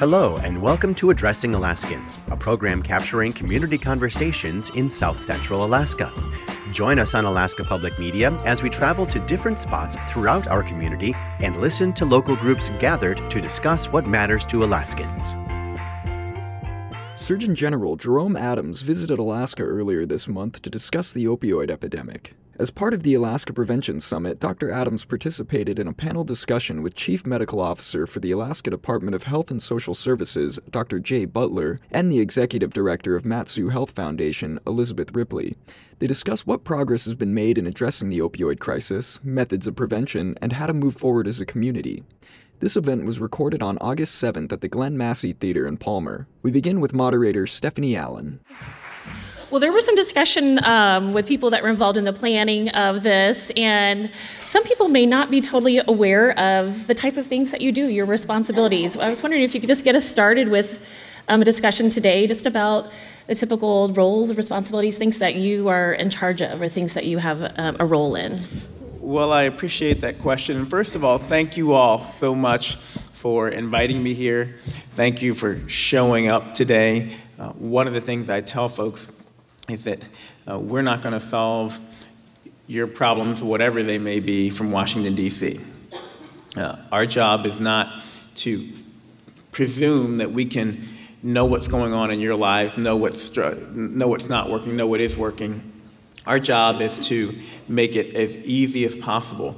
Hello, and welcome to Addressing Alaskans, a program capturing community conversations in South Central Alaska. Join us on Alaska Public Media as we travel to different spots throughout our community and listen to local groups gathered to discuss what matters to Alaskans. Surgeon General Jerome Adams visited Alaska earlier this month to discuss the opioid epidemic. As part of the Alaska Prevention Summit, Dr. Adams participated in a panel discussion with Chief Medical Officer for the Alaska Department of Health and Social Services, Dr. Jay Butler, and the Executive Director of Mat-Su Health Foundation, Elizabeth Ripley. They discuss what progress has been made in addressing the opioid crisis, methods of prevention, and how to move forward as a community. This event was recorded on August 7th at the Glenn Massey Theater in Palmer. We begin with moderator Stephanie Allen. Well, there was some discussion um, with people that were involved in the planning of this, and some people may not be totally aware of the type of things that you do, your responsibilities. I was wondering if you could just get us started with um, a discussion today just about the typical roles, responsibilities, things that you are in charge of, or things that you have um, a role in. Well, I appreciate that question. And first of all, thank you all so much for inviting me here. Thank you for showing up today. Uh, one of the things I tell folks is that uh, we're not going to solve your problems, whatever they may be, from Washington, D.C. Uh, our job is not to presume that we can know what's going on in your lives, know what's, know what's not working, know what is working. Our job is to make it as easy as possible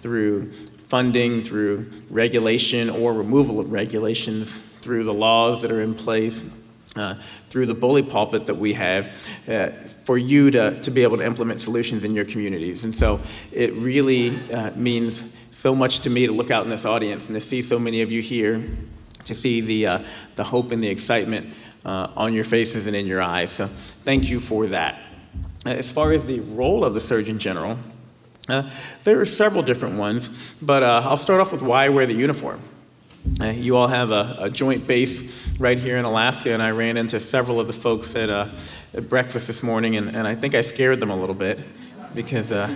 through funding, through regulation or removal of regulations, through the laws that are in place, uh, through the bully pulpit that we have uh, for you to, to be able to implement solutions in your communities. And so it really uh, means so much to me to look out in this audience and to see so many of you here, to see the, uh, the hope and the excitement uh, on your faces and in your eyes. So thank you for that. As far as the role of the Surgeon General, there are several different ones, but I'll start off with why I wear the uniform. You all have a, a joint base right here in Alaska, and I ran into several of the folks at, uh, at breakfast this morning, and, and I think I scared them a little bit because uh,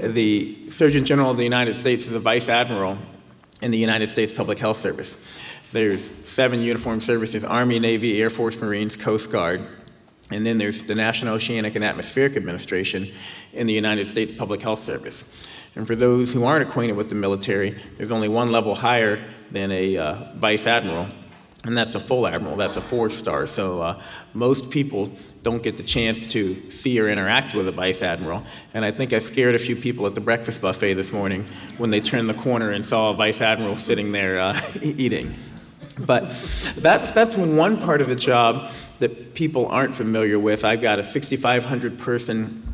the Surgeon General of the United States is a vice admiral in the United States Public Health Service. There's seven uniformed services Army, Navy, Air Force, Marines, Coast Guard, and then there's the National Oceanic and Atmospheric Administration in the United States Public Health Service. And for those who aren't acquainted with the military, there's only one level higher than a uh, vice admiral, and that's a full admiral, that's a four star. So uh, most people don't get the chance to see or interact with a vice admiral. And I think I scared a few people at the breakfast buffet this morning when they turned the corner and saw a vice admiral sitting there uh, eating. But that's, that's one part of the job that people aren't familiar with. I've got a 6,500 person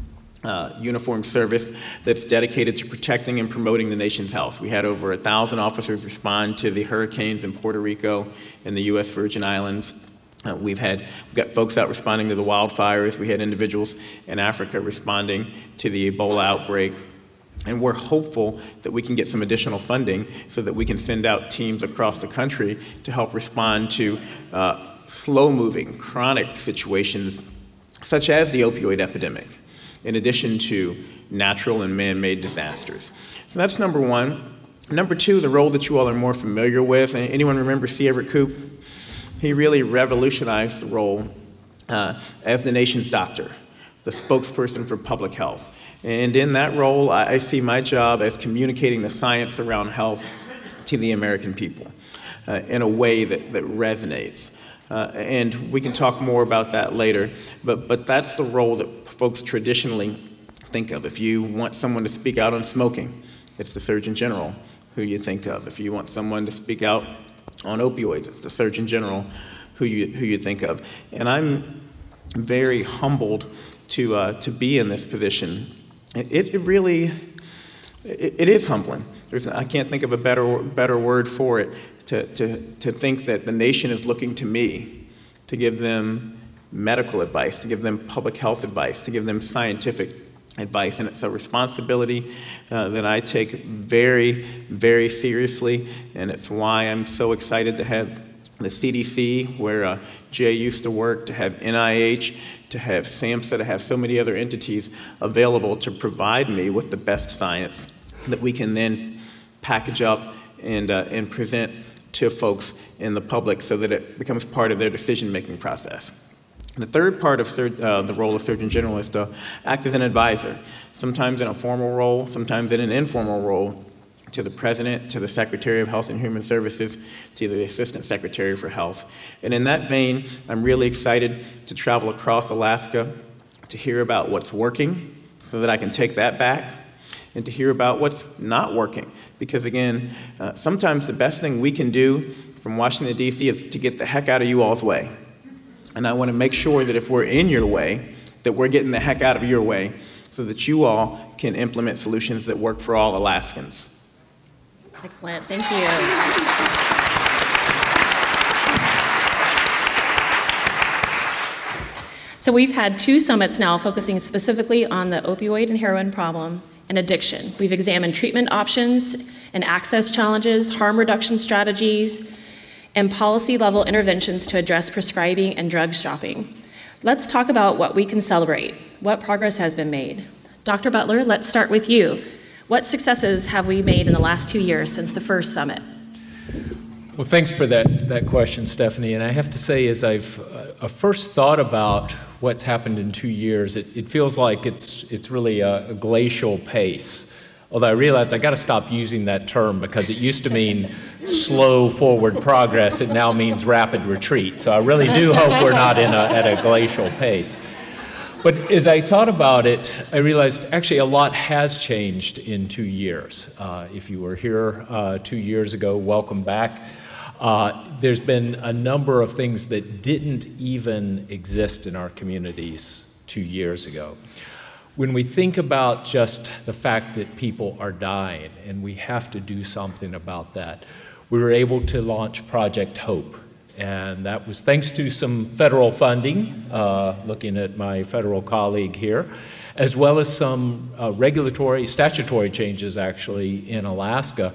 uh, uniformed service that's dedicated to protecting and promoting the nation's health. We had over a thousand officers respond to the hurricanes in Puerto Rico and the U.S. Virgin Islands. Uh, we've had we've got folks out responding to the wildfires. We had individuals in Africa responding to the Ebola outbreak. And we're hopeful that we can get some additional funding so that we can send out teams across the country to help respond to uh, slow moving, chronic situations such as the opioid epidemic in addition to natural and man made disasters. So that's number one. Number two, the role that you all are more familiar with. Anyone remember C. Everett Koop? He really revolutionized the role uh, as the nation's doctor, the spokesperson for public health. And in that role, I see my job as communicating the science around health to the American people uh, in a way that, that resonates. Uh, and we can talk more about that later. But, but that's the role that folks traditionally think of. If you want someone to speak out on smoking, it's the Surgeon General who you think of. If you want someone to speak out on opioids, it's the Surgeon General who you, who you think of. And I'm very humbled to, uh, to be in this position. It, it really, it, it is humbling. There's, I can't think of a better, better word for it to, to, to think that the nation is looking to me to give them medical advice, to give them public health advice, to give them scientific advice. And it's a responsibility uh, that I take very, very seriously. And it's why I'm so excited to have the CDC, where uh, Jay used to work, to have NIH, to have SAMHSA, to have so many other entities available to provide me with the best science that we can then package up and, uh, and present to folks in the public so that it becomes part of their decision making process. The third part of uh, the role of Surgeon General is to act as an advisor, sometimes in a formal role, sometimes in an informal role, to the President, to the Secretary of Health and Human Services, to the Assistant Secretary for Health. And in that vein, I'm really excited to travel across Alaska to hear about what's working so that I can take that back and to hear about what's not working. Because again, uh, sometimes the best thing we can do from Washington, D.C. is to get the heck out of you all's way. And I want to make sure that if we're in your way, that we're getting the heck out of your way so that you all can implement solutions that work for all Alaskans. Excellent. Thank you. So, we've had two summits now focusing specifically on the opioid and heroin problem and addiction. We've examined treatment options and access challenges, harm reduction strategies, and policy level interventions to address prescribing and drug shopping. Let's talk about what we can celebrate, what progress has been made. Dr. Butler, let's start with you. What successes have we made in the last two years since the first summit? Well, thanks for that, that question, Stephanie. And I have to say, as I've uh, first thought about what's happened in two years, it, it feels like it's, it's really a, a glacial pace. Although I realized I got to stop using that term because it used to mean slow forward progress. It now means rapid retreat. So I really do hope we're not in a, at a glacial pace. But as I thought about it, I realized actually a lot has changed in two years. Uh, if you were here uh, two years ago, welcome back. Uh, there's been a number of things that didn't even exist in our communities two years ago. When we think about just the fact that people are dying and we have to do something about that, we were able to launch Project Hope and that was thanks to some federal funding, uh, looking at my federal colleague here, as well as some uh, regulatory, statutory changes actually in Alaska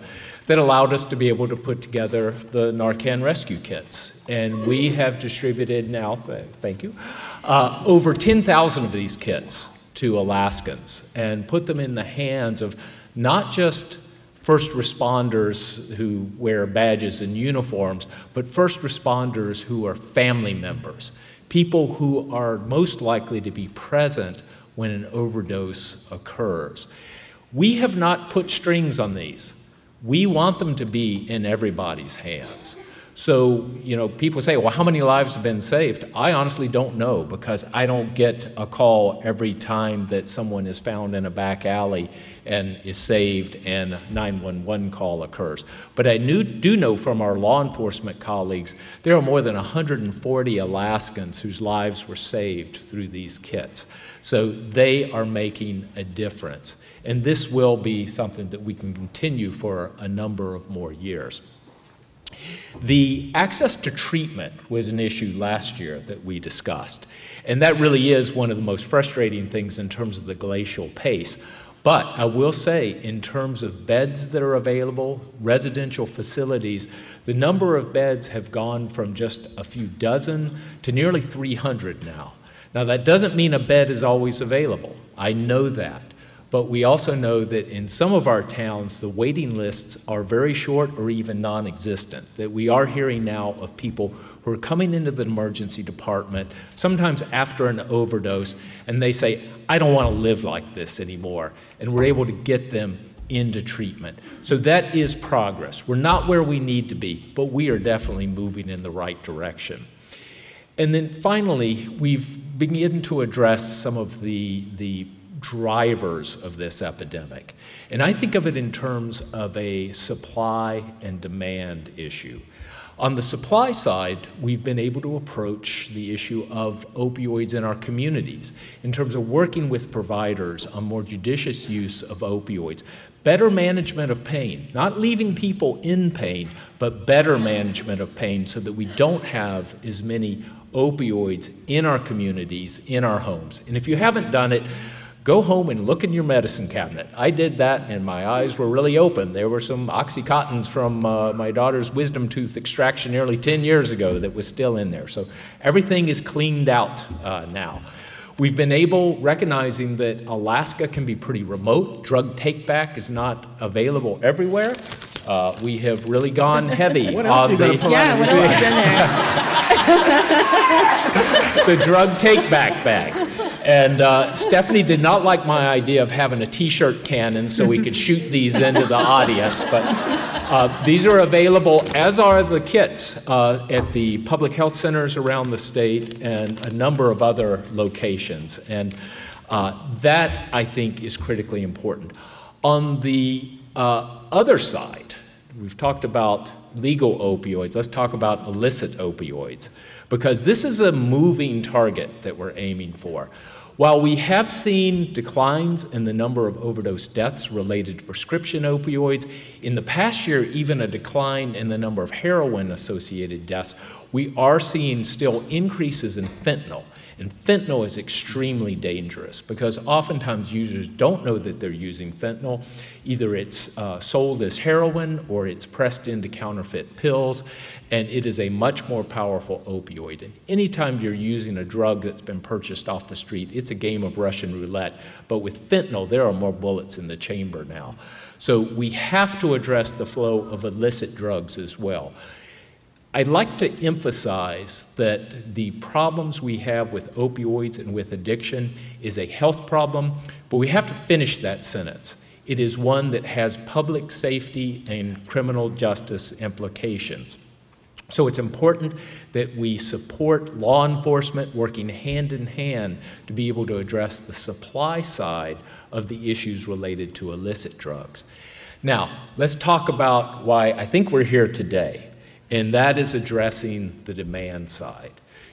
that allowed us to be able to put together the Narcan rescue kits. And we have distributed now, thank you, uh, over 10,000 of these kits to Alaskans and put them in the hands of not just first responders who wear badges and uniforms, but first responders who are family members, people who are most likely to be present when an overdose occurs. We have not put strings on these. We want them to be in everybody's hands. So, you know, people say, well, how many lives have been saved? I honestly don't know because I don't get a call every time that someone is found in a back alley and is saved and a 911 call occurs. But I knew, do know from our law enforcement colleagues there are more than 140 Alaskans whose lives were saved through these kits. So they are making a difference. And this will be something that we can continue for a number of more years. The access to treatment was an issue last year that we discussed. And that really is one of the most frustrating things in terms of the glacial pace. But I will say, in terms of beds that are available, residential facilities, the number of beds have gone from just a few dozen to nearly 300 now. Now, that doesn't mean a bed is always available. I know that. But we also know that in some of our towns, the waiting lists are very short or even non existent. That we are hearing now of people who are coming into the emergency department, sometimes after an overdose, and they say, I don't want to live like this anymore. And we're able to get them into treatment. So that is progress. We're not where we need to be, but we are definitely moving in the right direction. And then finally, we've begun to address some of the, the drivers of this epidemic. And I think of it in terms of a supply and demand issue. On the supply side, we've been able to approach the issue of opioids in our communities in terms of working with providers on more judicious use of opioids, better management of pain, not leaving people in pain, but better management of pain so that we don't have as many opioids in our communities, in our homes. And if you haven't done it, Go home and look in your medicine cabinet. I did that, and my eyes were really open. There were some Oxycontins from uh, my daughter's wisdom tooth extraction nearly 10 years ago that was still in there. So everything is cleaned out uh, now. We've been able, recognizing that Alaska can be pretty remote, drug takeback is not available everywhere. Uh, we have really gone heavy what else on the, Yeah, what else is in there? the drug take back bags. And uh, Stephanie did not like my idea of having a t shirt cannon so we could shoot these into the audience. But uh, these are available, as are the kits, uh, at the public health centers around the state and a number of other locations. And uh, that, I think, is critically important. On the uh, other side, we've talked about legal opioids. Let's talk about illicit opioids, because this is a moving target that we're aiming for. While we have seen declines in the number of overdose deaths related to prescription opioids, in the past year, even a decline in the number of heroin associated deaths, we are seeing still increases in fentanyl. And fentanyl is extremely dangerous because oftentimes users don't know that they're using fentanyl. Either it's uh, sold as heroin or it's pressed into counterfeit pills, and it is a much more powerful opioid. And anytime you're using a drug that's been purchased off the street, it's a game of Russian roulette. But with fentanyl, there are more bullets in the chamber now. So we have to address the flow of illicit drugs as well. I'd like to emphasize that the problems we have with opioids and with addiction is a health problem, but we have to finish that sentence. It is one that has public safety and criminal justice implications. So it's important that we support law enforcement working hand in hand to be able to address the supply side of the issues related to illicit drugs. Now, let's talk about why I think we're here today and that is addressing the demand side.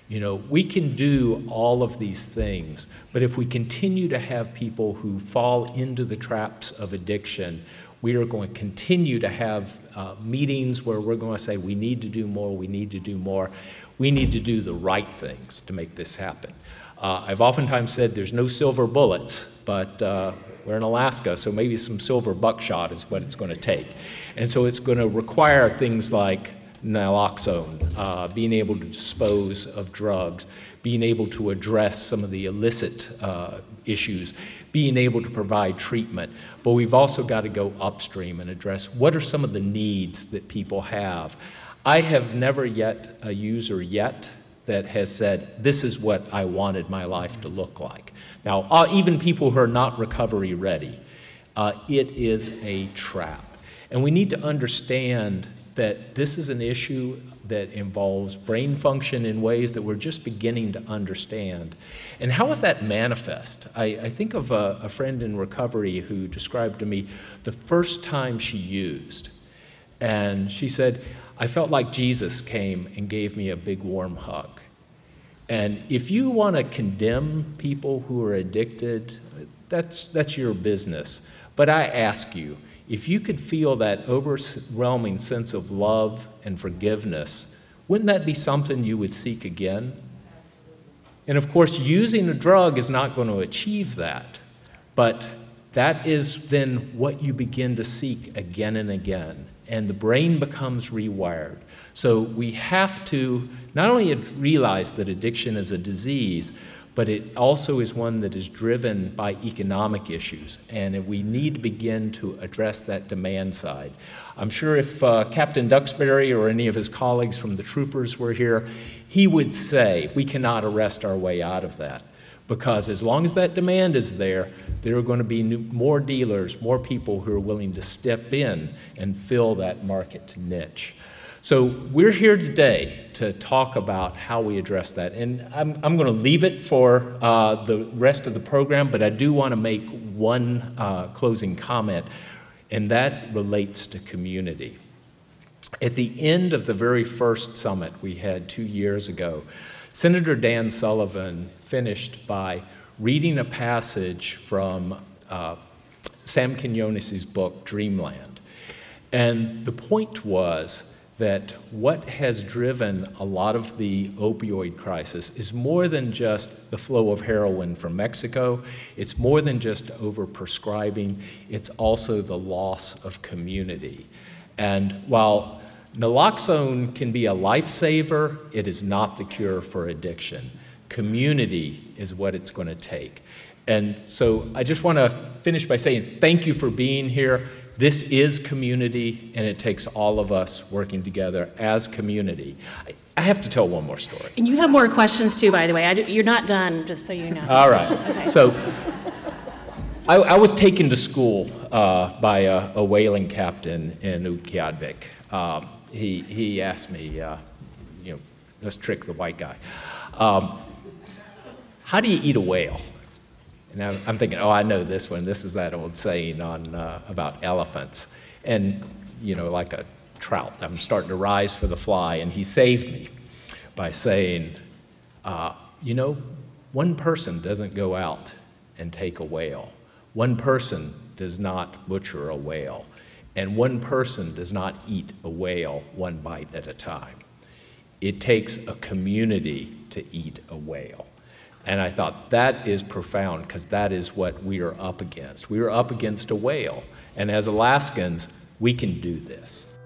You know, we can do all of these things, but if we continue to have people who fall into the traps of addiction, we are going to continue to have uh, meetings where we're going to say, we need to do more, we need to do more. We need to do the right things to make this happen. Uh, I've oftentimes said there's no silver bullets, but uh, we're in Alaska, so maybe some silver buckshot is what it's going to take. And so it's going to require things like naloxone, uh, being able to dispose of drugs, being able to address some of the illicit uh, issues, being able to provide treatment. But we've also got to go upstream and address what are some of the needs that people have. I have never yet a user yet that has said, This is what I wanted my life to look like. Now, uh, even people who are not recovery ready, uh, it is a trap. And we need to understand that this is an issue that involves brain function in ways that we're just beginning to understand. And how does that manifest? I, I think of a, a, friend in recovery who described to me the first time she used. And she said, I felt like Jesus came and gave me a big warm hug. And if you want to condemn people who are addicted, that's, that's your business. But I ask you, if you could feel that overwhelming sense of love and forgiveness, wouldn't that be something you would seek again? And of course, using a drug is not going to achieve that, but that is then what you begin to seek again and again. And the brain becomes rewired. So we have to not only realize that addiction is a disease, but it also is one that is driven by economic issues, and we need to begin to address that demand side. I'm sure if uh, Captain Duxbury or any of his colleagues from the troopers were here, he would say, We cannot arrest our way out of that. Because as long as that demand is there, there are going to be new, more dealers, more people who are willing to step in and fill that market niche. So we're here today to talk about how we address that. And I'm, I'm going to leave it for uh, the rest of the program, but I do want to make one uh, closing comment, and that relates to community. At the end of the very first summit we had two years ago, Senator Dan Sullivan finished by reading a passage from uh, Sam Quinones' book, Dreamland. And the point was that what has driven a lot of the opioid crisis is more than just the flow of heroin from Mexico. It's more than just overprescribing. It's also the loss of community. And while naloxone can be a lifesaver, it is not the cure for addiction. Community is what it's going to take. And so I just want to finish by saying thank you for being here. This is community, and it takes all of us working together as community. I, I have to tell one more story. And you have more questions too, by the way. Do, you're not done, just so you know. All right. Okay. So I, I, was taken to school uh, by a, a, whaling captain in Utqiagvik. Um, he, he asked me, uh, you know, let's trick the white guy. Um, how do you eat a whale? And I'm thinking, oh, I know this one. This is that old saying on uh, about elephants, and you know, like a trout. I'm starting to rise for the fly, and he saved me by saying, uh, you know, one person doesn't go out and take a whale. One person does not butcher a whale, and one person does not eat a whale one bite at a time. It takes a community to eat a whale. And I thought that is profound because that is what we are up against. We are up against a whale. And as Alaskans, we can do this.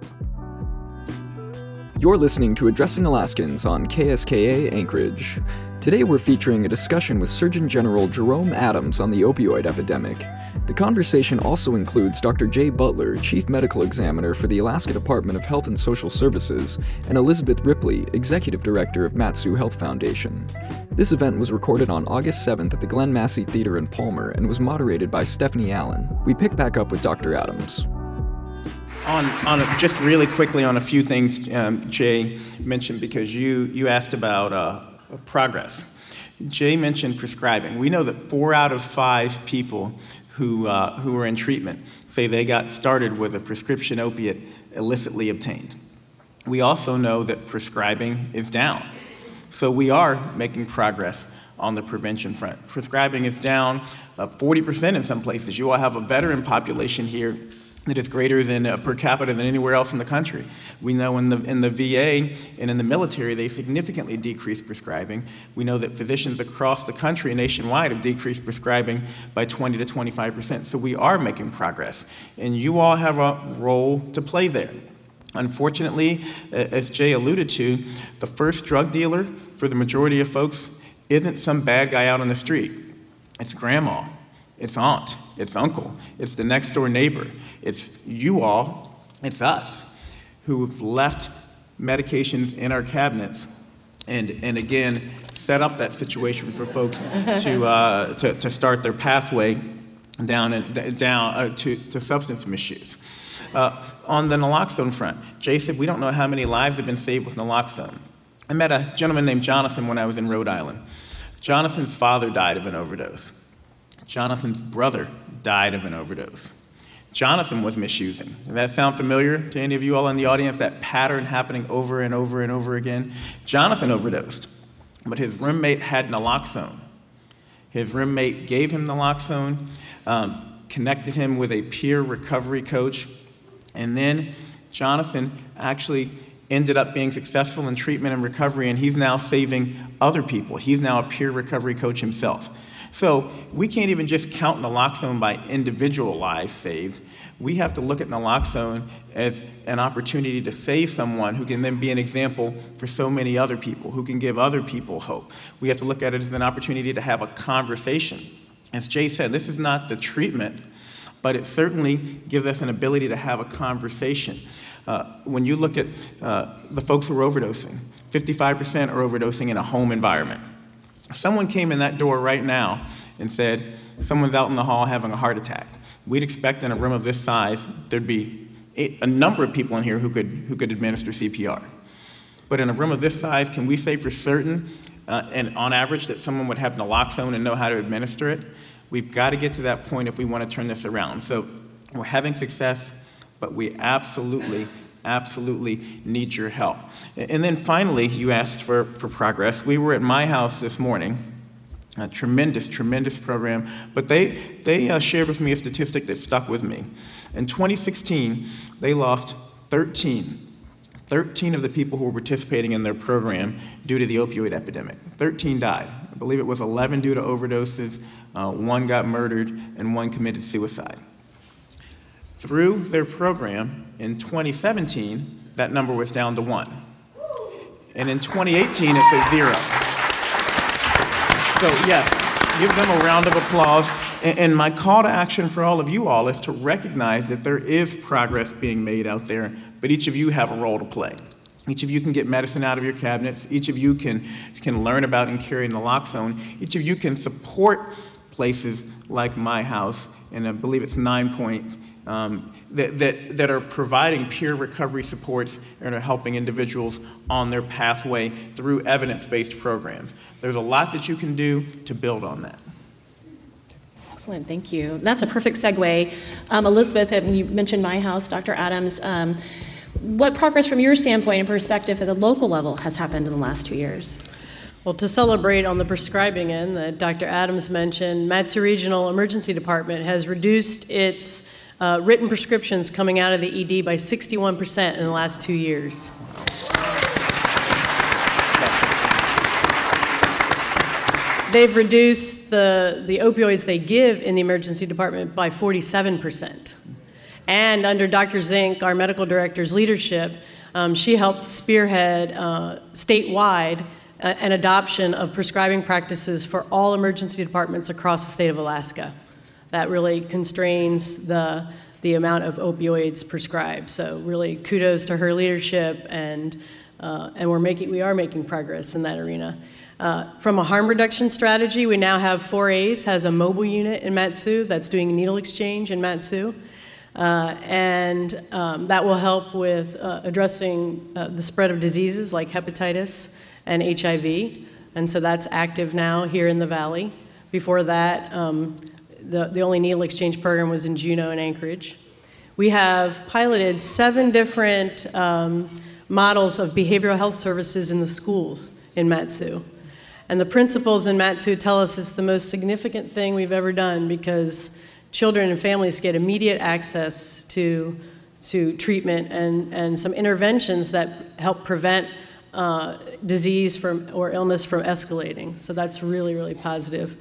You're listening to Addressing Alaskans on KSKA Anchorage. Today we're featuring a discussion with Surgeon General Jerome Adams on the opioid epidemic. The conversation also includes Dr. Jay Butler, Chief Medical Examiner for the Alaska Department of Health and Social Services, and Elizabeth Ripley, Executive Director of Mat-Su Health Foundation. This event was recorded on August 7th at the Glenn Massey Theater in Palmer and was moderated by Stephanie Allen. We pick back up with Dr. Adams. On, on a, just really quickly on a few things um, Jay mentioned because you, you asked about uh, progress. Jay mentioned prescribing. We know that four out of five people who, uh, who are in treatment say they got started with a prescription opiate illicitly obtained. We also know that prescribing is down. So we are making progress on the prevention front. Prescribing is down uh, 40% in some places. You all have a veteran population here that is greater than uh, per capita than anywhere else in the country. We know in the, in the VA and in the military, they significantly decreased prescribing. We know that physicians across the country nationwide have decreased prescribing by 20 to 25 percent. So we are making progress. And you all have a role to play there. Unfortunately, as Jay alluded to, the first drug dealer for the majority of folks isn't some bad guy out on the street. It's grandma it's aunt, it's uncle, it's the next door neighbor, it's you all, it's us who've left medications in our cabinets and, and again, set up that situation for folks to, uh, to, to start their pathway down, and, down uh, to, to substance misuse. Uh, on the naloxone front, Jay said, We don't know how many lives have been saved with naloxone. I met a gentleman named Jonathan when I was in Rhode Island. Jonathan's father died of an overdose. Jonathan's brother died of an overdose. Jonathan was misusing. Does that sound familiar to any of you all in the audience? That pattern happening over and over and over again? Jonathan overdosed, but his roommate had naloxone. His roommate gave him naloxone, um, connected him with a peer recovery coach, and then Jonathan actually ended up being successful in treatment and recovery, and he's now saving other people. He's now a peer recovery coach himself. So we can't even just count naloxone by individual lives saved. We have to look at naloxone as an opportunity to save someone who can then be an example for so many other people, who can give other people hope. We have to look at it as an opportunity to have a conversation. As Jay said, this is not the treatment, but it certainly gives us an ability to have a conversation. Uh, when you look at uh, the folks who are overdosing, 55% are overdosing in a home environment. If someone came in that door right now and said, someone's out in the hall having a heart attack, we'd expect in a room of this size there'd be a number of people in here who could, who could administer CPR. But in a room of this size, can we say for certain uh, and on average that someone would have naloxone and know how to administer it? We've got to get to that point if we want to turn this around. So we're having success, but we absolutely absolutely need your help. And then finally, you asked for, for progress. We were at my house this morning. A tremendous, tremendous program. But they, they uh, shared with me a statistic that stuck with me. In 2016, they lost 13 13 of the people who were participating in their program due to the opioid epidemic. 13 died. I believe it was 11 due to overdoses, uh, one got murdered, and one committed suicide. Through their program in 2017, that number was down to one. And in 2018, it's at zero. So, yes, give them a round of applause. And my call to action for all of you all is to recognize that there is progress being made out there, but each of you have a role to play. Each of you can get medicine out of your cabinets. Each of you can, can learn about and carry naloxone. Each of you can support places like my house, and I believe it's Nine Point, um, that, that, that are providing peer recovery supports and are helping individuals on their pathway through evidence based programs. There's a lot that you can do to build on that. Excellent, thank you. That's a perfect segue. Um, Elizabeth, you mentioned my house, Dr. Adams. Um, what progress from your standpoint and perspective at the local level has happened in the last two years? Well, to celebrate on the prescribing end that Dr. Adams mentioned, Mat-Su Regional Emergency Department has reduced its uh, written prescriptions coming out of the ED by 61% in the last two years. They've reduced the, the opioids they give in the emergency department by 47%. And under Dr. Zink, our medical director's leadership, um, she helped spearhead uh, statewide uh, an adoption of prescribing practices for all emergency departments across the state of Alaska. That really constrains the, the amount of opioids prescribed. So really kudos to her leadership and, uh, and we're making, we are making progress in that arena. Uh, from a harm reduction strategy, we now have 4A's has a mobile unit in Mat-Su that's doing needle exchange in Mat-Su. Uh, and um, that will help with uh, addressing uh, the spread of diseases like hepatitis and HIV. And so that's active now here in the Valley. Before that, um, the, the only needle exchange program was in Juneau and Anchorage. We have piloted seven different um, models of behavioral health services in the schools in Mat-Su. And the principals in Mat-Su tell us it's the most significant thing we've ever done because children and families get immediate access to, to treatment and, and some interventions that help prevent uh, disease from, or illness from escalating. So that's really, really positive.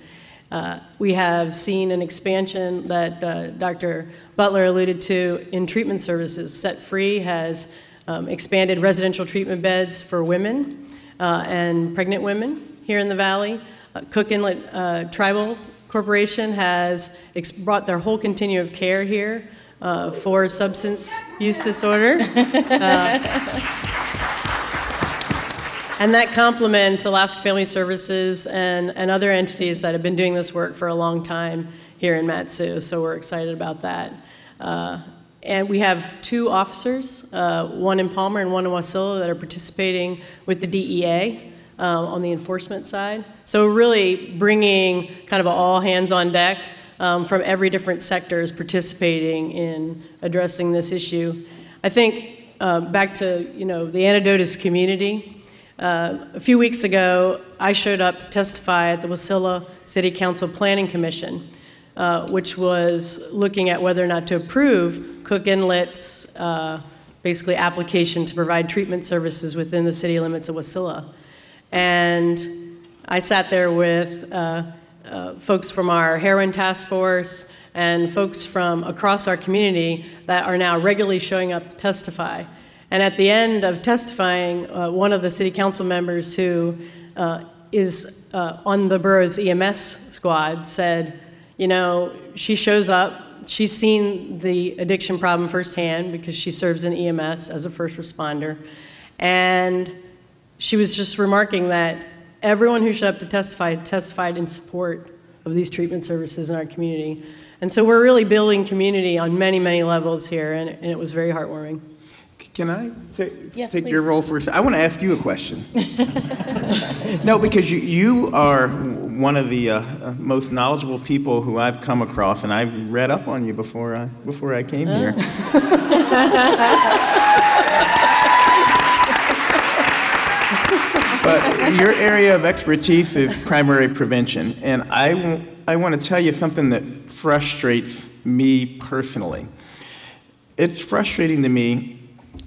Uh, we have seen an expansion that uh, Dr. Butler alluded to in treatment services. Set Free has um, expanded residential treatment beds for women uh, and pregnant women here in the Valley. Uh, Cook Inlet uh, Tribal Corporation has ex- brought their whole continuum of care here uh, for substance use disorder. And that complements Alaska Family Services and, and other entities that have been doing this work for a long time here in Mat-Su, so we're excited about that. Uh, and we have two officers, uh, one in Palmer and one in Wasilla, that are participating with the DEA um, on the enforcement side. So really bringing kind of all hands on deck um, from every different sectors participating in addressing this issue. I think uh, back to you know the antidotus community. Uh, a few weeks ago, I showed up to testify at the Wasilla City Council Planning Commission, uh, which was looking at whether or not to approve Cook Inlet's uh, basically application to provide treatment services within the city limits of Wasilla. And I sat there with uh, uh, folks from our heroin task force and folks from across our community that are now regularly showing up to testify. And at the end of testifying, uh, one of the city council members who uh, is uh, on the borough's EMS squad said, You know, she shows up, she's seen the addiction problem firsthand because she serves in EMS as a first responder. And she was just remarking that everyone who showed up to testify testified in support of these treatment services in our community. And so we're really building community on many, many levels here, and, and it was very heartwarming. Can I take, yes, take please. your role for a second? I want to ask you a question. no, because you, you are one of the uh, uh, most knowledgeable people who I've come across, and I read up on you before I, before I came here. but your area of expertise is primary prevention. And I, w- I want to tell you something that frustrates me personally. It's frustrating to me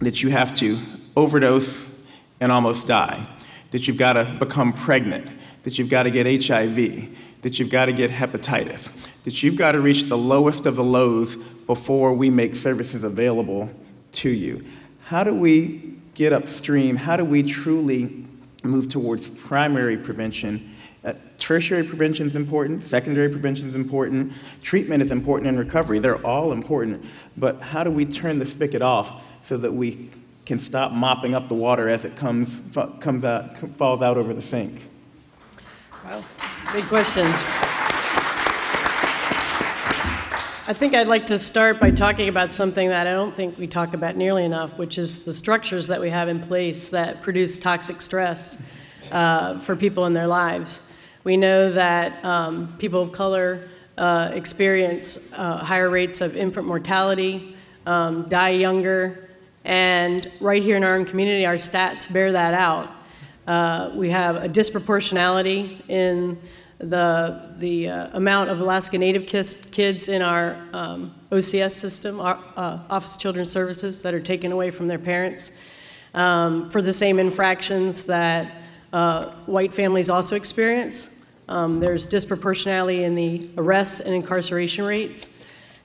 that you have to overdose and almost die, that you've got to become pregnant, that you've got to get HIV, that you've got to get hepatitis, that you've got to reach the lowest of the lows before we make services available to you. How do we get upstream? How do we truly move towards primary prevention? Uh, tertiary prevention is important, secondary prevention is important, treatment is important, and recovery. They're all important. But how do we turn the spigot off so that we can stop mopping up the water as it comes, comes out, falls out over the sink? Wow, big question. I think I'd like to start by talking about something that I don't think we talk about nearly enough, which is the structures that we have in place that produce toxic stress uh, for people in their lives. We know that um, people of color uh, experience uh, higher rates of infant mortality, um, die younger, and right here in our own community, our stats bear that out. Uh, we have a disproportionality in the, the uh, amount of Alaska Native kids, in our um, OCS system, our uh, Office of Children's Services, that are taken away from their parents um, for the same infractions that uh, white families also experience. Um, there's disproportionality in the arrests and incarceration rates.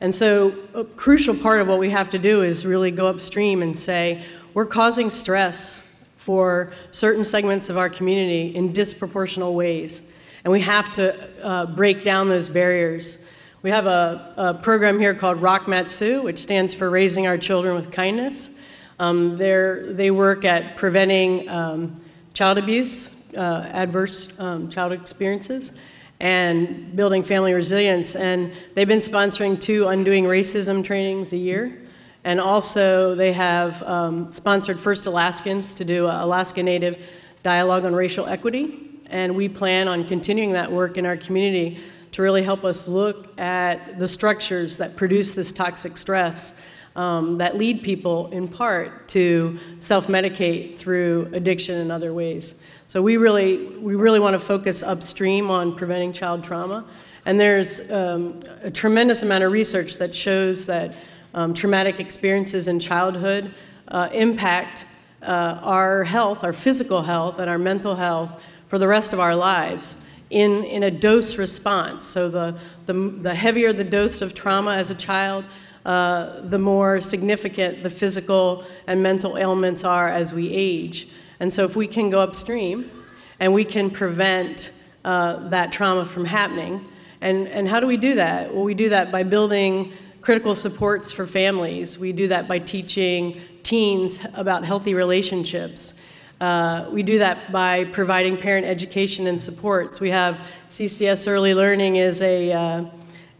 And so, a crucial part of what we have to do is really go upstream and say, we're causing stress for certain segments of our community in disproportional ways. And we have to uh, break down those barriers. We have a, a, program here called Rock Mat-Su, which stands for Raising Our Children with Kindness. Um, they work at preventing um, child abuse uh, adverse um, child experiences and building family resilience. And they've been sponsoring two Undoing Racism trainings a year. And also, they have um, sponsored First Alaskans to do Alaska Native dialogue on racial equity. And we plan on continuing that work in our community to really help us look at the structures that produce this toxic stress um, that lead people, in part, to self medicate through addiction and other ways. So we really, we really want to focus upstream on preventing child trauma. And there's um, a tremendous amount of research that shows that um, traumatic experiences in childhood uh, impact uh, our health, our physical health, and our mental health for the rest of our lives in, in a dose response. So the, the, the heavier the dose of trauma as a child, uh, the more significant the physical and mental ailments are as we age. And so, if we can go upstream and we can prevent uh, that trauma from happening, and, and how do we do that? Well, we do that by building critical supports for families. We do that by teaching teens about healthy relationships. Uh, we do that by providing parent education and supports. We have CCS Early Learning is a, uh,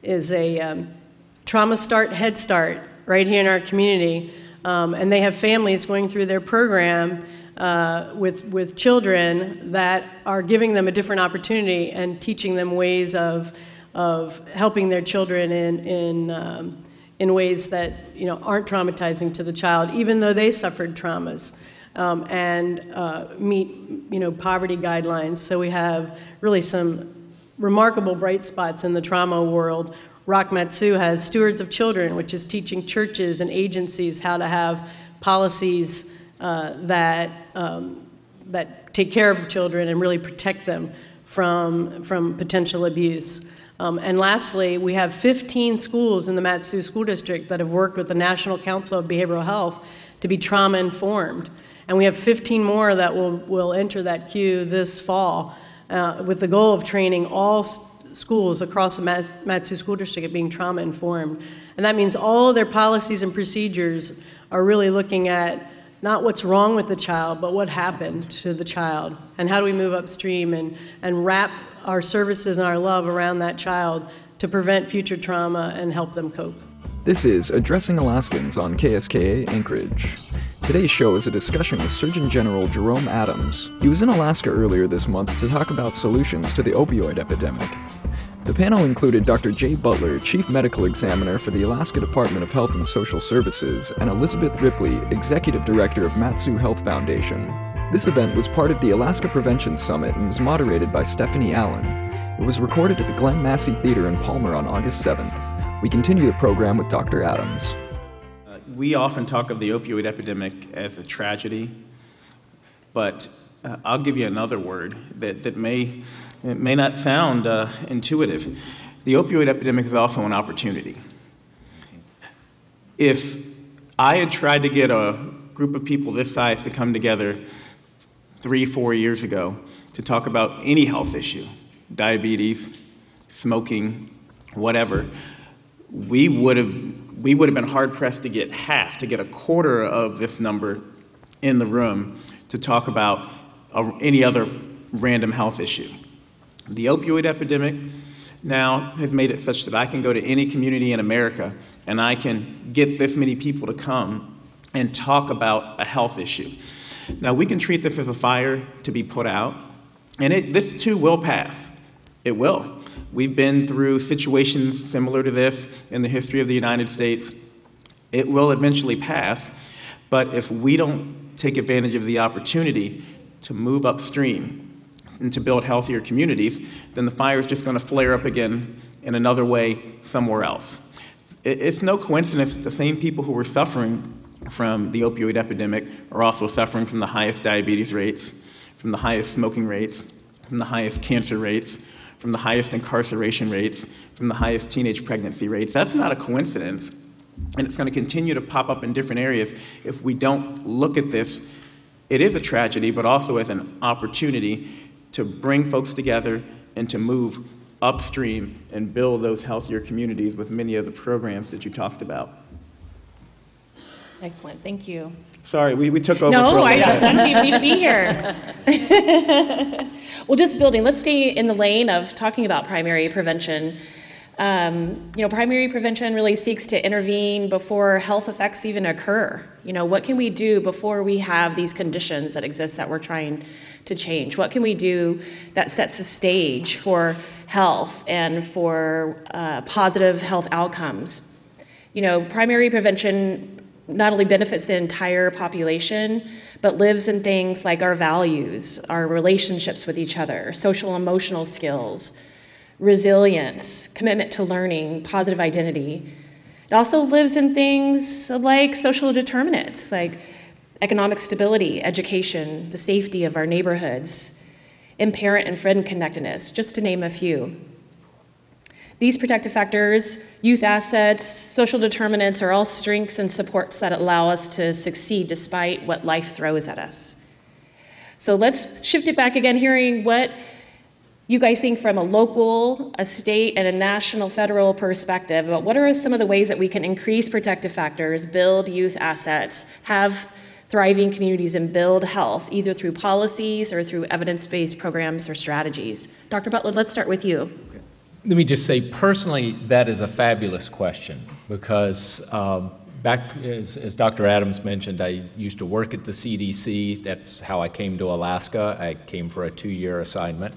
is a um, trauma start, head start right here in our community. Um, and they have families going through their program uh, with, with children that are giving them a different opportunity and teaching them ways of, of helping their children in, in, um, in ways that you know, aren't traumatizing to the child, even though they suffered traumas. Um, and uh, meet you know, poverty guidelines. So we have really some remarkable bright spots in the trauma world. Rock Mat-Su has Stewards of Children, which is teaching churches and agencies how to have policies uh, that, um, that take care of children and really protect them from, from potential abuse. Um, and lastly, we have 15 schools in the Mat-Su School District that have worked with the National Council of Behavioral Health to be trauma informed. And we have 15 more that will, will enter that queue this fall uh, with the goal of training all schools across the Mat-Su School District at being trauma informed. And that means all of their policies and procedures are really looking at not what's wrong with the child, but what happened to the child, and how do we move upstream and, and wrap our services and our love around that child to prevent future trauma and help them cope. This is Addressing Alaskans on KSKA Anchorage. Today's show is a discussion with Surgeon General Jerome Adams. He was in Alaska earlier this month to talk about solutions to the opioid epidemic. The panel included Dr. Jay Butler, Chief Medical Examiner for the Alaska Department of Health and Social Services, and Elizabeth Ripley, Executive Director of Mat-Su Health Foundation. This event was part of the Alaska Prevention Summit and was moderated by Stephanie Allen. It was recorded at the Glenn Massey Theater in Palmer on August 7th. We continue the program with Dr. Adams. Uh, we often talk of the opioid epidemic as a tragedy, but uh, I'll give you another word that, that may it may not sound uh, intuitive. The opioid epidemic is also an opportunity. If I had tried to get a group of people this size to come together three, four years ago to talk about any health issue, diabetes, smoking, whatever, we would have we would have been hard pressed to get half, to get a quarter of this number in the room to talk about a, any other random health issue. The opioid epidemic now has made it such that I can go to any community in America and I can get this many people to come and talk about a health issue. Now, we can treat this as a fire to be put out, and it, this too will pass. It will. We've been through situations similar to this in the history of the United States. It will eventually pass, but if we don't take advantage of the opportunity to move upstream and to build healthier communities, then the fire is just going to flare up again in another way somewhere else. It's no coincidence that the same people who were suffering from the opioid epidemic are also suffering from the highest diabetes rates, from the highest smoking rates, from the highest cancer rates, from the highest incarceration rates, from the highest teenage pregnancy rates. That's not a coincidence. And it's going to continue to pop up in different areas if we don't look at this. It is a tragedy, but also as an opportunity to bring folks together and to move upstream and build those healthier communities with many of the programs that you talked about. Excellent, thank you. Sorry, we, we took over. No, I wanted you to be here. well, just building, let's stay in the lane of talking about primary prevention. Um, you know, primary prevention really seeks to intervene before health effects even occur. You know, what can we do before we have these conditions that exist that we're trying to change? What can we do that sets the stage for health and for uh, positive health outcomes? You know, primary prevention not only benefits the entire population, but lives in things like our values, our relationships with each other, social emotional skills, resilience, commitment to learning, positive identity. It also lives in things like social determinants, like economic stability, education, the safety of our neighborhoods, and parent and friend connectedness, just to name a few. These protective factors, youth assets, social determinants are all strengths and supports that allow us to succeed despite what life throws at us. So let's shift it back again, hearing what you guys think from a local, a state, and a national, federal perspective about what are some of the ways that we can increase protective factors, build youth assets, have thriving communities, and build health, either through policies or through evidence based programs or strategies. Dr. Butler, let's start with you. Let me just say, personally, that is a fabulous question because um, back, as, as, Dr. Adams mentioned, I used to work at the CDC. That's how I came to Alaska. I came for a two year assignment.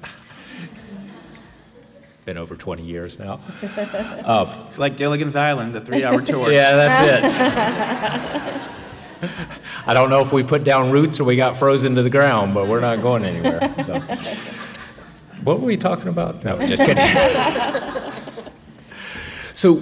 Been over 20 years now. Uh, it's like Gilligan's Island, the three hour tour. yeah, that's it. I don't know if we put down roots or we got frozen to the ground, but we're not going anywhere. So. What were we talking about? No, just kidding. so,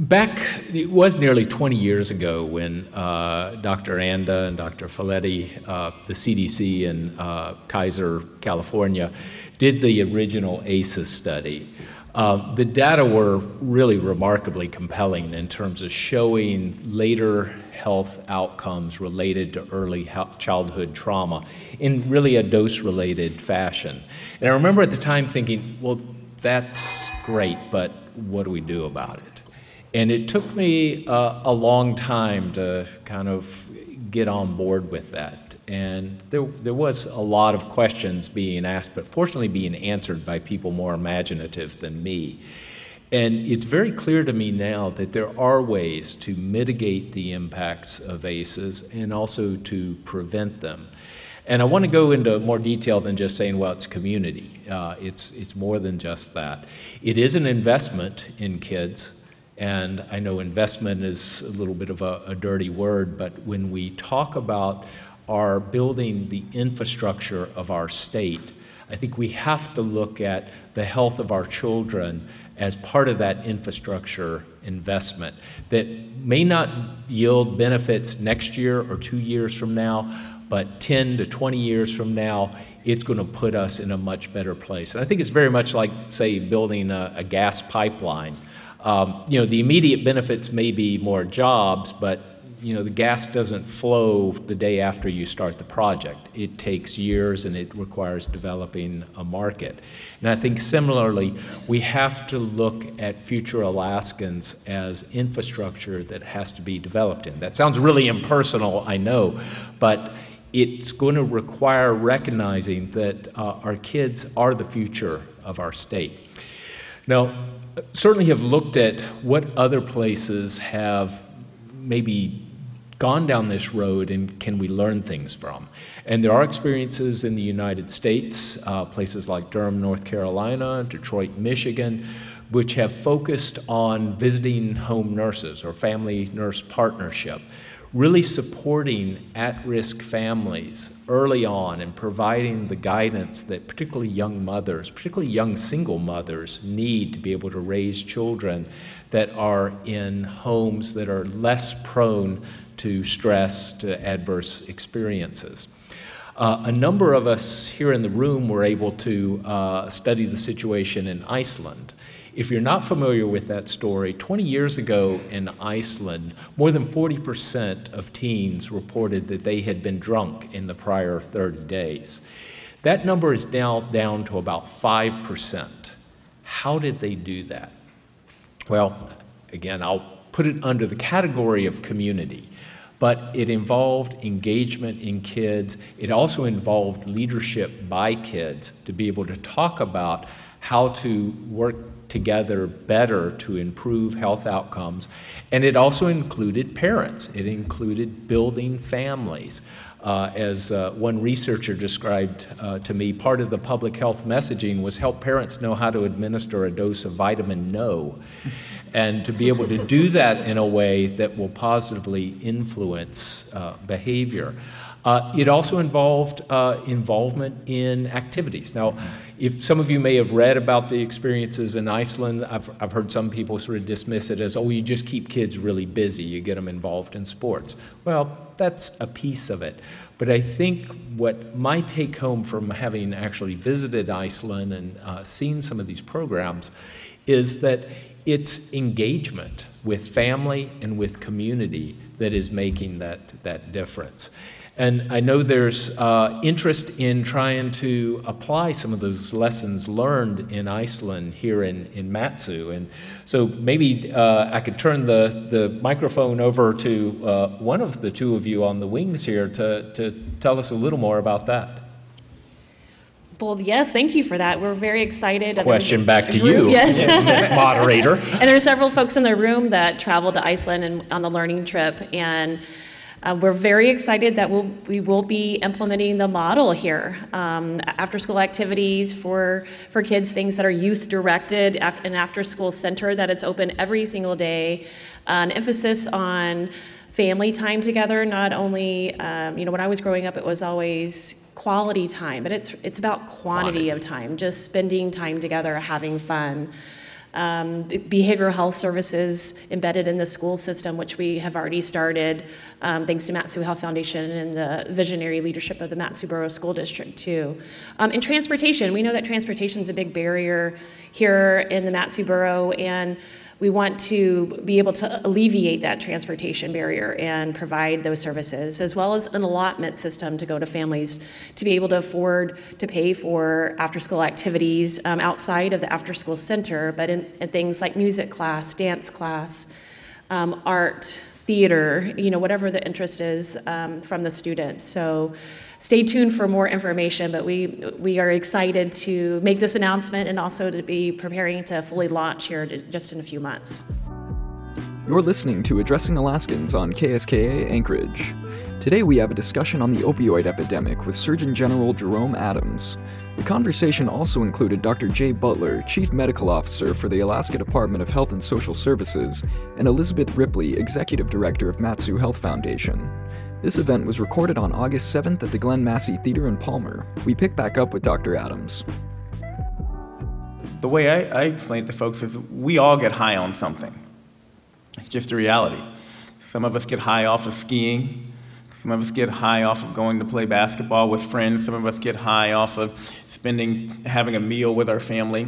back, it was nearly 20 years ago when uh, Dr. Anda and Dr. Felitti, uh, the CDC in uh, Kaiser, California, did the original ACEs study. Um, the data were really remarkably compelling in terms of showing later health outcomes related to early childhood trauma in really a dose related fashion. And I remember at the time thinking, well, that's great, but what do we do about it? And it took me uh, a long time to kind of get on board with that and there, there was a lot of questions being asked, but fortunately being answered by people more imaginative than me. And it's very clear to me now that there are ways to mitigate the impacts of ACEs and also to prevent them. And I want to go into more detail than just saying, well, it's community. Uh, it's, it's more than just that. It is an investment in kids. And I know investment is a little bit of a, a dirty word, but when we talk about our building the infrastructure of our state, I think we have to look at the health of our children as part of that infrastructure investment that may not yield benefits next year or two years from now, but 10 to 20 years from now, it's going to put us in a much better place. And I think it's very much like, say, building a, a gas pipeline. Um, you know, the immediate benefits may be more jobs, but you know, the gas doesn't flow the day after you start the project. It takes years and it requires developing a market. And I think similarly, we have to look at future Alaskans as infrastructure that has to be developed in. That sounds really impersonal, I know, but it's going to require recognizing that uh, our kids are the future of our state. Now, certainly have looked at what other places have maybe gone down this road and can we learn things from. And there are experiences in the United States, uh, places like Durham, North Carolina, Detroit, Michigan, which have focused on visiting home nurses or family nurse partnership really supporting at risk families early on and providing the guidance that particularly young mothers, particularly young single mothers, need to be able to raise children that are in homes that are less prone to stress, to adverse experiences. Uh, a number of us here in the room were able to uh, study the situation in Iceland. If you're not familiar with that story, 20 years ago in Iceland, more than 40% of teens reported that they had been drunk in the prior 30 days. That number is now down to about 5%. How did they do that? Well, again, I'll put it under the category of community, but it involved engagement in kids. It also involved leadership by kids to be able to talk about how to work together better to improve health outcomes. And it also included parents, it included building families. Uh, as uh, one researcher described uh, to me, part of the public health messaging was help parents know how to administer a dose of vitamin no, and to be able to do that in a way that will positively influence uh, behavior. Uh, it also involved uh, involvement in activities. Now, if some of you may have read about the experiences in Iceland, I've, I've heard some people sort of dismiss it as, oh, you just keep kids really busy, you get them involved in sports. Well, that's a piece of it. But I think what my take home from having actually visited Iceland and uh, seen some of these programs is that it's engagement with family and with community that is making that, that difference. And I know there's uh, interest in trying to apply some of those lessons learned in Iceland here in, in Mat-Su. And so maybe uh, I could turn the, the microphone over to uh, one of the two of you on the wings here to, to tell us a little more about that. Well, yes, thank you for that. We're very excited. Question back to you, yes. moderator. and there are several folks in the room that traveled to Iceland and on the learning trip. And uh, we're very excited that we'll, we will be implementing the model here. Um, after school activities for, for kids, things that are youth directed, an after school center that it's open every single day, an emphasis on family time together. Not only, um, you know, when I was growing up, it was always quality time, but it's, it's about quantity, quantity. of time, just spending time together, having fun um, behavioral health services embedded in the school system, which we have already started, um, thanks to Mat-Su Health Foundation and the visionary leadership of the Mat-Su Borough School District, too. Um, and transportation, we know that transportation is a big barrier here in the Mat-Su Borough, and we want to be able to alleviate that transportation barrier and provide those services, as well as an allotment system to go to families to be able to afford to pay for after school activities um, outside of the after school center, but in, in, things like music class, dance class, um, art, theater, you know, whatever the interest is um, from the students. So stay tuned for more information, but we, we are excited to make this announcement and also to be preparing to fully launch here just in a few months. You're listening to Addressing Alaskans on KSKA Anchorage. Today we have a discussion on the opioid epidemic with Surgeon General Jerome Adams. The conversation also included Dr. Jay Butler, Chief Medical Officer for the Alaska Department of Health and Social Services, and Elizabeth Ripley, Executive Director of Mat-Su Health Foundation. This event was recorded on August 7th at the Glenn Massey Theater in Palmer. We pick back up with Dr. Adams. The way I, I explain it to folks is we all get high on something. It's just a reality. Some of us get high off of skiing. Some of us get high off of going to play basketball with friends. Some of us get high off of spending, having a meal with our family.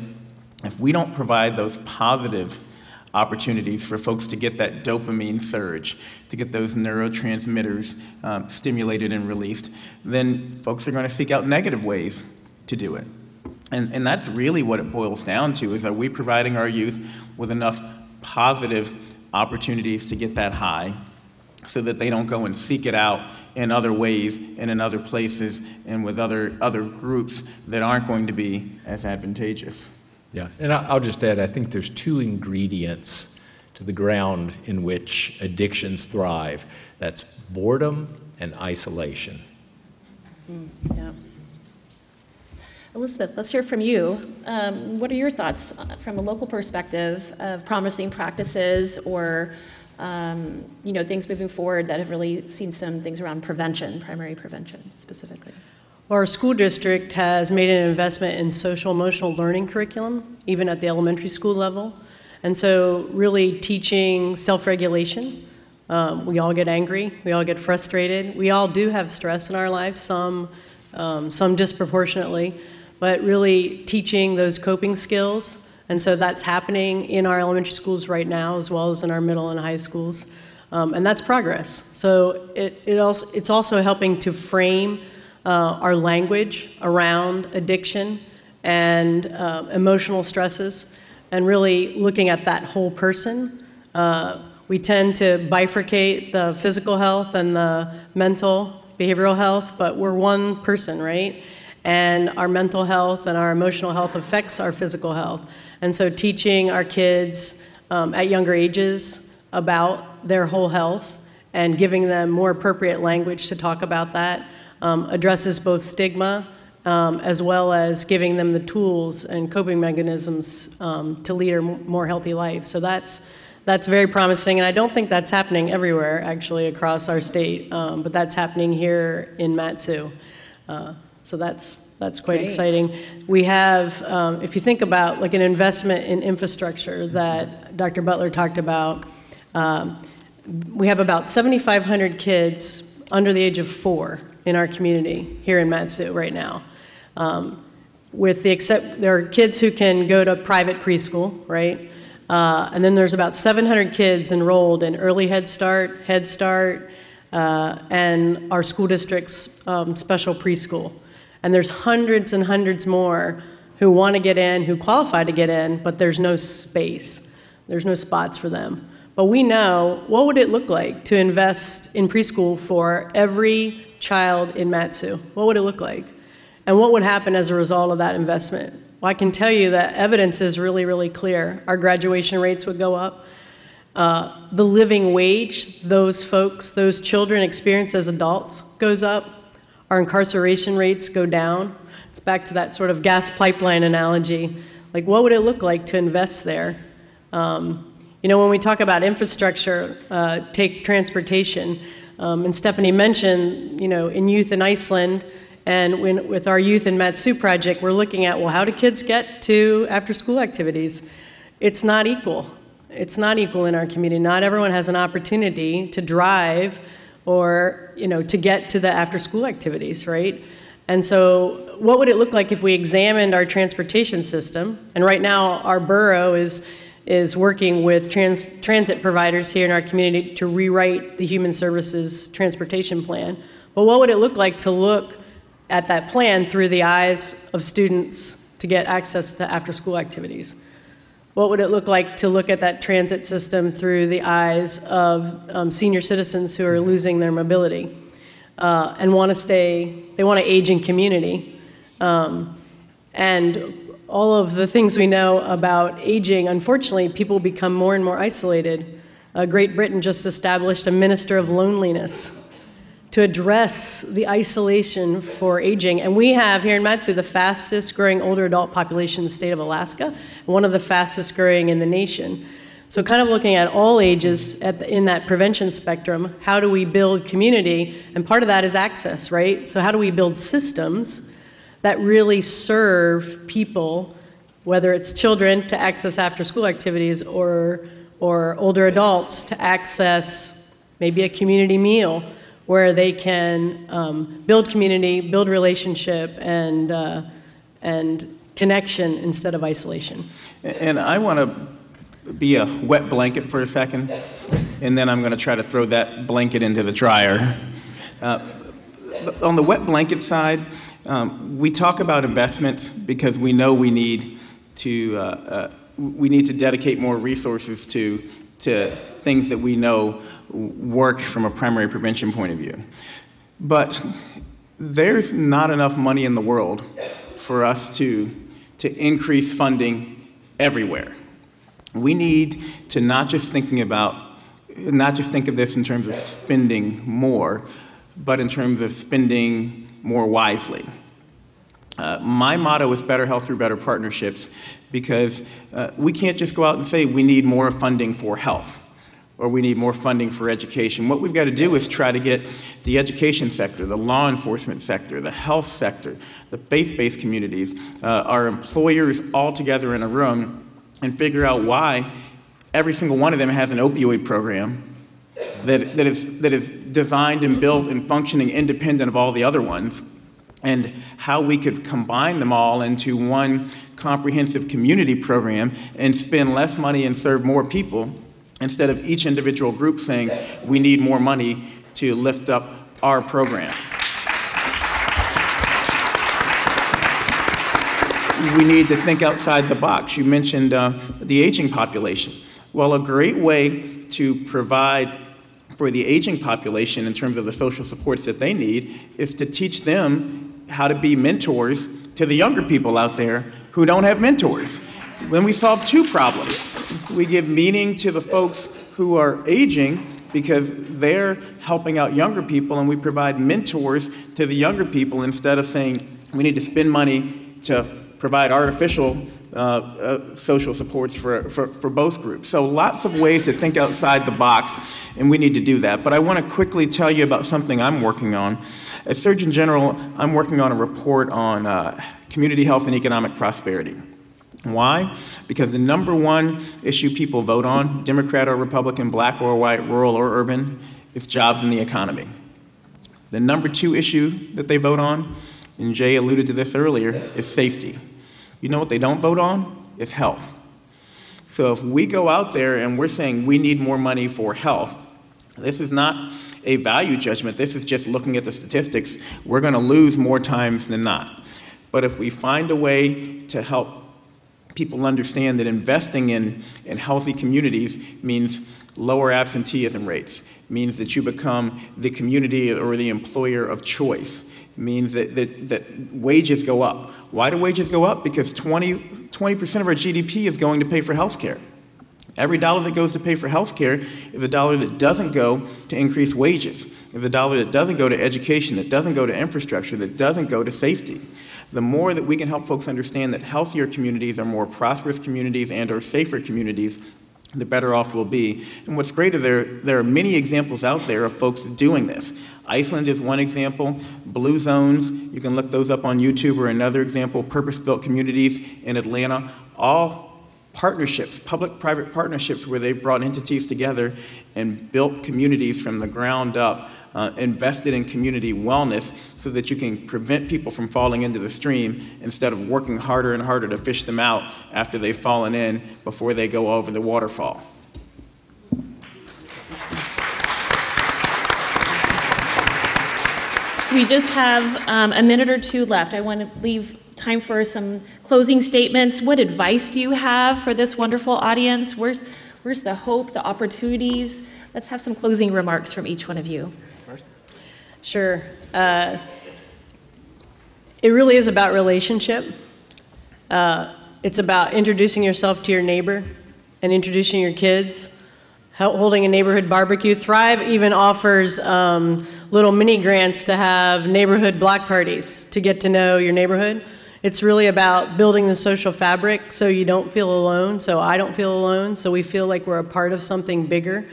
If we don't provide those positive opportunities for folks to get that dopamine surge, to get those neurotransmitters um, stimulated and released, then folks are going to seek out negative ways to do it. And, and that's really what it boils down to is are we providing our youth with enough positive opportunities to get that high so that they don't go and seek it out in other ways and in other places and with other, other groups that aren't going to be as advantageous. Yeah, and I'll just add I think there's two ingredients to the ground in which addictions thrive that's boredom and isolation. Mm, yeah. Elizabeth, let's hear from you. Um, what are your thoughts uh, from a local perspective of promising practices or um, you know, things moving forward that have really seen some things around prevention, primary prevention specifically? Our school district has made an investment in social emotional learning curriculum, even at the elementary school level. And so, really teaching self regulation. Um, we all get angry, we all get frustrated, we all do have stress in our lives, some, um, some disproportionately but really teaching those coping skills. And so that's happening in our elementary schools right now, as well as in our middle and high schools. Um, and that's progress. So it, it also, it's also helping to frame uh, our language around addiction and uh, emotional stresses, and really looking at that whole person. Uh, we tend to bifurcate the physical health and the mental, behavioral health, but we're one person, right? and our mental health and our emotional health affects our physical health. And so, teaching our kids um, at younger ages about their whole health and giving them more appropriate language to talk about that um, addresses both stigma um, as well as giving them the tools and coping mechanisms um, to lead a more healthy life. So, that's that's very promising, and I don't think that's happening everywhere actually across our state, um, but that's happening here in Mat-Su. Uh, so that's that's quite Great. exciting. We have, um, if you think about like an investment in infrastructure that Dr. Butler talked about, um, we have about 7,500 kids under the age of four in our community here in Mat-Su right now. Um, with the except, there are kids who can go to private preschool, right? Uh, and then there's about 700 kids enrolled in early Head Start, Head Start, uh, and our school district's um, special preschool. And there's hundreds and hundreds more who want to get in, who qualify to get in, but there's no space. There's no spots for them. But we know what would it look like to invest in preschool for every child in Mat-Su? What would it look like? And what would happen as a result of that investment? Well, I can tell you that evidence is really, really clear. Our graduation rates would go up. Uh, the living wage those folks, those children experience as adults goes up our incarceration rates go down. It's back to that sort of gas pipeline analogy. Like, what would it look like to invest there? Um, you know, when we talk about infrastructure, uh, take transportation, um, and Stephanie mentioned, you know, in youth in Iceland, and when, with our Youth in Mat-Su project, we're looking at, well, how do kids get to after school activities? It's not equal. It's not equal in our community. Not everyone has an opportunity to drive or you know to get to the after school activities right and so what would it look like if we examined our transportation system and right now our borough is is working with trans, transit providers here in our community to rewrite the human services transportation plan but what would it look like to look at that plan through the eyes of students to get access to after school activities what would it look like to look at that transit system through the eyes of um, senior citizens who are losing their mobility uh, and want to stay, they want to age in community? Um, and all of the things we know about aging, unfortunately, people become more and more isolated. Uh, Great Britain just established a minister of loneliness to address the isolation for aging. And we have here in Mat-Su the fastest growing older adult population in the state of Alaska, one of the fastest growing in the nation. So, kind of looking at all ages at the, in that prevention spectrum, how do we build community? And part of that is access, right? So, how do we build systems that really serve people, whether it's children to access after school activities or, or older adults to access maybe a community meal? where they can um, build community, build relationship, and, uh, and connection instead of isolation. And I want to be a wet blanket for a second, and then I'm going to try to throw that blanket into the dryer. Uh, on the wet blanket side, um, we talk about investments because we know we need to uh, uh, we need to dedicate more resources to to things that we know work from a primary prevention point of view. But there's not enough money in the world for us to to increase funding everywhere. We need to not just thinking about not just think of this in terms of spending more, but in terms of spending more wisely. Uh, my motto is better health through better partnerships because uh, we can't just go out and say we need more funding for health or we need more funding for education. What we've got to do is try to get the education sector, the law enforcement sector, the health sector, the faith based communities, uh, our employers all together in a room and figure out why every single one of them has an opioid program that, that, is, that is designed and built and functioning independent of all the other ones, and how we could combine them all into one comprehensive community program and spend less money and serve more people instead of each individual group saying, we need more money to lift up our program. we need to think outside the box. You mentioned uh, the aging population. Well, a great way to provide for the aging population in terms of the social supports that they need is to teach them how to be mentors to the younger people out there who don't have mentors. When we solve two problems, we give meaning to the folks who are aging because they're helping out younger people, and we provide mentors to the younger people instead of saying we need to spend money to provide artificial uh, uh, social supports for, for, for both groups. So, lots of ways to think outside the box, and we need to do that. But I want to quickly tell you about something I'm working on. As Surgeon General, I'm working on a report on uh, community health and economic prosperity. Why? Because the number one issue people vote on, Democrat or Republican, black or white, rural or urban, is jobs and the economy. The number two issue that they vote on, and Jay alluded to this earlier, is safety. You know what they don't vote on? It's health. So if we go out there and we're saying we need more money for health, this is not a value judgment. This is just looking at the statistics. We're going to lose more times than not. But if we find a way to help people understand that investing in, in healthy communities means lower absenteeism rates, means that you become the community or the employer of choice, means that, that, that wages go up. Why do wages go up? Because 20, 20% of our GDP is going to pay for health care. Every dollar that goes to pay for health care is a dollar that doesn't go to increase wages, is a dollar that doesn't go to education, that doesn't go to infrastructure, that doesn't go to safety. The more that we can help folks understand that healthier communities are more prosperous communities and are safer communities, the better off we'll be. And what's greater, there, there are many examples out there of folks doing this. Iceland is one example. Blue zones, you can look those up on YouTube, or another example, purpose built communities in Atlanta. All partnerships, public private partnerships, where they've brought entities together and built communities from the ground up, uh, invested in community wellness so that you can prevent people from falling into the stream instead of working harder and harder to fish them out after they've fallen in before they go over the waterfall. So we just have um, a minute or two left. I want to leave time for some closing statements. What advice do you have for this wonderful audience? Where's, where's the hope, the opportunities? Let's have some closing remarks from each one of you. Sure. Uh, it really is about relationship. Uh, it's about introducing yourself to your neighbor and introducing your kids holding a neighborhood barbecue. Thrive even offers um, little mini grants to have neighborhood block parties to get to know your neighborhood. It's really about building the social fabric so you don't feel alone, so I don't feel alone, so we feel like we're a part of something bigger.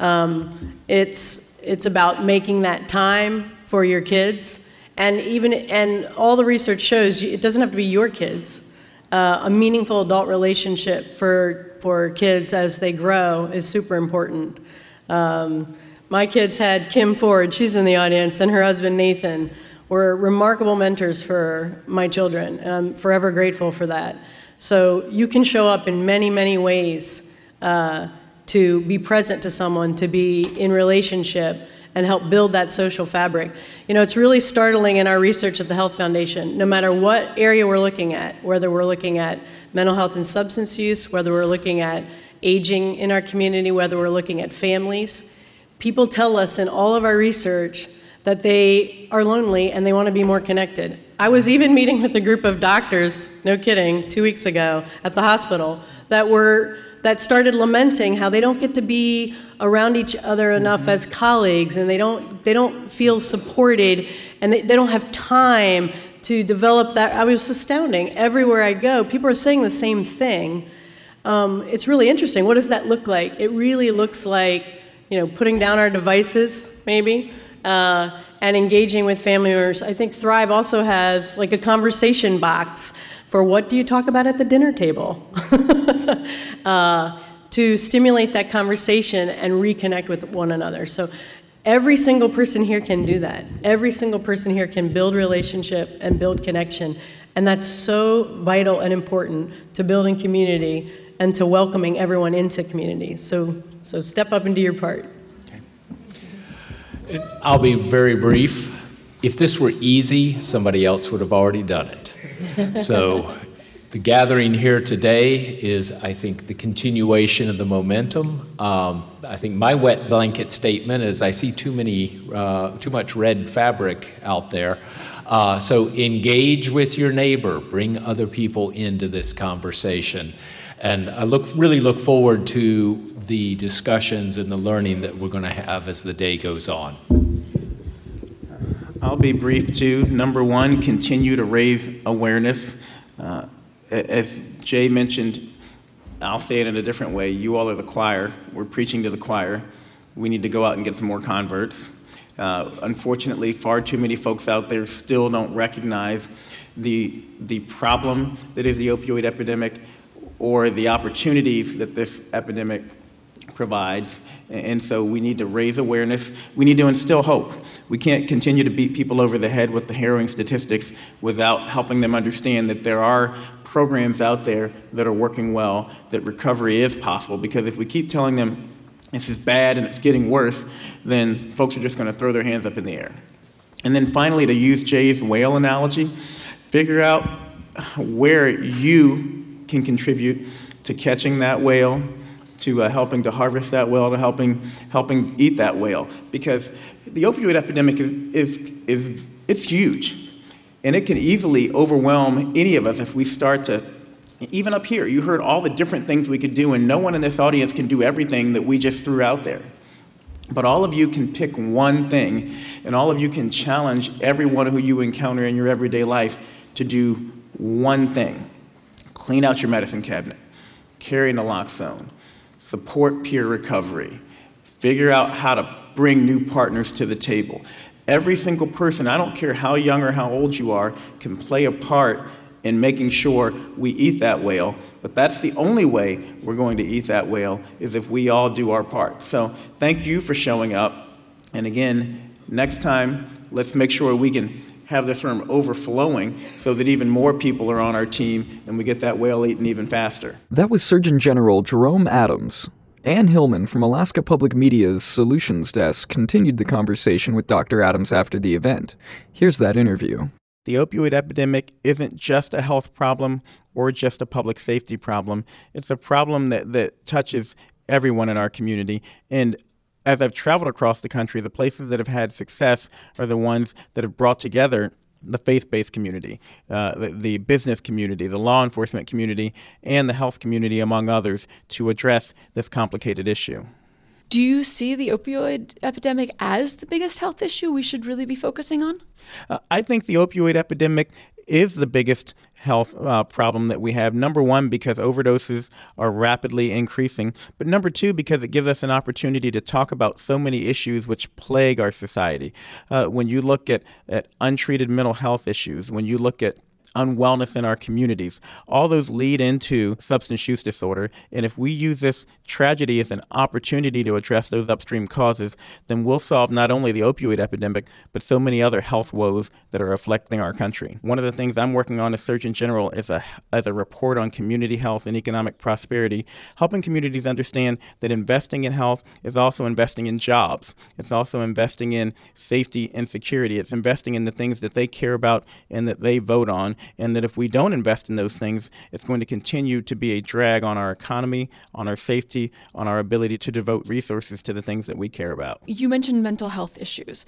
Um, it's, it's about making that time for your kids. And even and all the research shows it doesn't have to be your kids. Uh, a meaningful adult relationship for for kids as they grow is super important. Um, my kids had Kim Ford, she's in the audience, and her husband Nathan were remarkable mentors for my children, and I'm forever grateful for that. So you can show up in many, many ways uh, to be present to someone, to be in relationship, and help build that social fabric. You know, it's really startling in our research at the Health Foundation, no matter what area we're looking at, whether we're looking at mental health and substance use, whether we're looking at aging in our community, whether we're looking at families, people tell us in all of our research that they are lonely and they want to be more connected. I was even meeting with a group of doctors, no kidding, two weeks ago at the hospital that were that started lamenting how they don't get to be around each other enough mm-hmm. as colleagues and they don't they don't feel supported and they, they don't have time to develop that. I was astounding. Everywhere i go people are saying the same thing. Um, it's really interesting. What does that look like? It really looks like you know putting down our devices maybe uh, and engaging with family members i think thrive also has like a conversation box for what do you talk about at the dinner table uh, to stimulate that conversation and reconnect with one another. So every single person here can do that. Every single person here can build relationship and build connection. And that's so vital and important to building community and to welcoming everyone into community. So, so step up and do your part. I'll be very brief. If this were easy, somebody else would have already done it so the gathering here today is, I think, the continuation of the momentum. Um, I think my wet blanket statement is I see too many, uh, too much red fabric out there. Uh, so engage with your neighbor, bring other people into this conversation. And I look, really look forward to the discussions and the learning that we're going to have as the day goes on. I'll be brief too. Number one, continue to raise awareness. Uh, as Jay mentioned, I'll say it in a different way. You all are the choir. We're preaching to the choir. We need to go out and get some more converts. Uh, unfortunately, far too many folks out there still don't recognize the, the problem that is the opioid epidemic or the opportunities that this epidemic provides. And so we need to raise awareness. We need to instill hope. We can't continue to beat people over the head with the harrowing statistics without helping them understand that there are programs out there that are working well, that recovery is possible. Because if we keep telling them this is bad and it's getting worse, then folks are just going to throw their hands up in the air. And then finally, to use Jay's whale analogy, figure out where you can contribute to catching that whale, to uh, helping to harvest that whale, to helping, helping eat that whale. Because the opioid epidemic is, is, is it's huge. And it can easily overwhelm any of us if we start to, even up here, you heard all the different things we could do, and no one in this audience can do everything that we just threw out there. But all of you can pick one thing, and all of you can challenge everyone who you encounter in your everyday life to do one thing clean out your medicine cabinet, carry naloxone, support peer recovery, figure out how to bring new partners to the table. Every single person, I don't care how young or how old you are, can play a part in making sure we eat that whale. But that's the only way we're going to eat that whale is if we all do our part. So thank you for showing up. And again, next time, let's make sure we can have this room overflowing so that even more people are on our team and we get that whale eaten even faster. That was Surgeon General Jerome Adams. Anne Hillman from Alaska Public Media's Solutions Desk continued the conversation with Dr. Adams after the event. Here's that interview. The opioid epidemic isn't just a health problem or just a public safety problem. It's a problem that, that touches everyone in our community. And as I've traveled across the country, the places that have had success are the ones that have brought together the faith based community, uh, the, the, business community, the law enforcement community, and the health community, among others, to address this complicated issue. Do you see the opioid epidemic as the biggest health issue we should really be focusing on? Uh, I think the opioid epidemic is the biggest health uh, problem that we have. Number one, because overdoses are rapidly increasing, but number two, because it gives us an opportunity to talk about so many issues which plague our society. Uh, when you look at, at untreated mental health issues, when you look at unwellness in our communities. All those lead into substance use disorder. And if we use this tragedy as an opportunity to address those upstream causes, then we'll solve not only the opioid epidemic, but so many other health woes that are afflicting our country. One of the things I'm working on as Surgeon General is a, as a report on community health and economic prosperity, helping communities understand that investing in health is also investing in jobs. It's also investing in safety and security. It's investing in the things that they care about and that they vote on. And that if we don't invest in those things, it's going to continue to be a drag on our economy, on our safety, on our ability to devote resources to the things that we care about. You mentioned mental health issues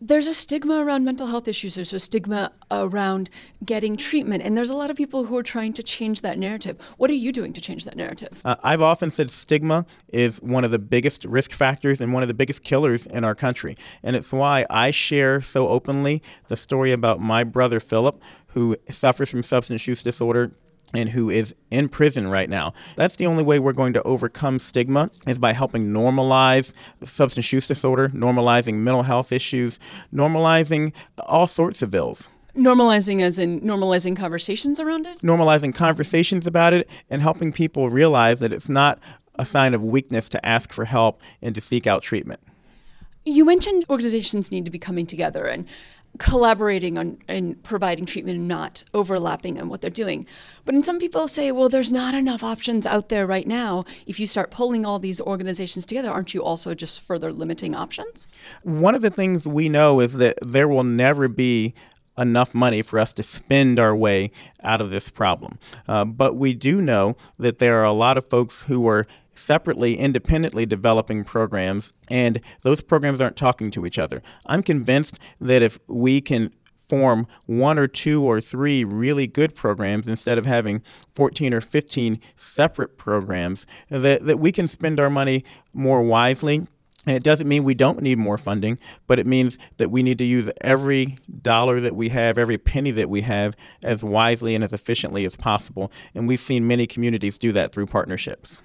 there's a stigma around mental health issues. There's a stigma around getting treatment. And there's a lot of people who are trying to change that narrative. What are you doing to change that narrative? Uh, I've often said stigma is one of the biggest risk factors and one of the biggest killers in our country. And it's why I share so openly the story about my brother Philip, who suffers from substance use disorder and who is in prison right now. That's the only way we're going to overcome stigma is by helping normalize substance use disorder, normalizing mental health issues, normalizing all sorts of ills. Normalizing as in normalizing conversations around it? Normalizing conversations about it and helping people realize that it's not a sign of weakness to ask for help and to seek out treatment. You mentioned organizations need to be coming together and collaborating on and providing treatment and not overlapping on what they're doing. But then some people say, well, there's not enough options out there right now. If you start pulling all these organizations together, aren't you also just further limiting options? One of the things we know is that there will never be enough money for us to spend our way out of this problem. Uh, but we do know that there are a lot of folks who are separately, independently developing programs, and those programs aren't talking to each other. I'm convinced that if we can form one or two or three really good programs instead of having 14 or 15 separate programs, that, that we can spend our money more wisely. And it doesn't mean we don't need more funding, but it means that we need to use every dollar that we have, every penny that we have, as wisely and as efficiently as possible. And we've seen many communities do that through partnerships.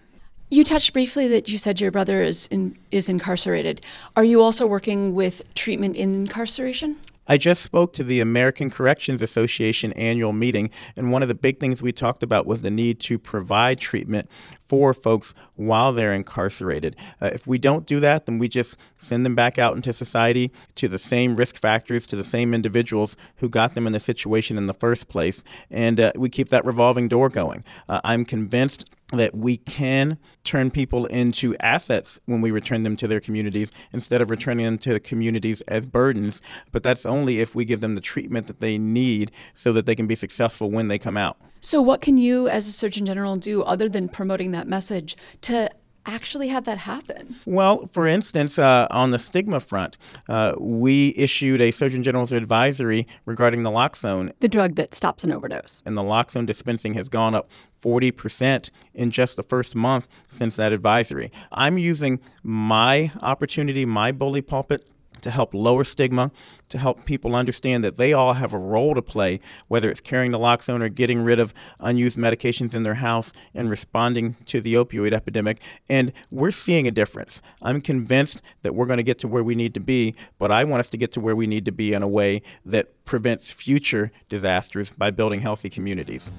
You touched briefly that you said your brother is in, is incarcerated. Are you also working with treatment in incarceration? I just spoke to the American Corrections Association annual meeting, and one of the big things we talked about was the need to provide treatment for folks while they're incarcerated. Uh, if we don't do that, then we just send them back out into society to the same risk factors, to the same individuals who got them in the situation in the first place, and uh, we keep that revolving door going. Uh, I'm convinced that we can turn people into assets when we return them to their communities instead of returning them to the communities as burdens. But that's only if we give them the treatment that they need so that they can be successful when they come out. So, what can you, as a Surgeon General, do other than promoting that message to actually have that happen? Well, for instance, uh, on the stigma front, uh, we issued a Surgeon General's advisory regarding naloxone, the drug that stops an overdose. And the naloxone dispensing has gone up 40% in just the first month since that advisory. I'm using my opportunity, my bully pulpit, to help lower stigma, to help people understand that they all have a role to play, whether it's carrying naloxone or getting rid of unused medications in their house and responding to the opioid epidemic. And we're seeing a difference. I'm convinced that we're going to get to where we need to be, but I want us to get to where we need to be in a way that prevents future disasters by building healthy communities.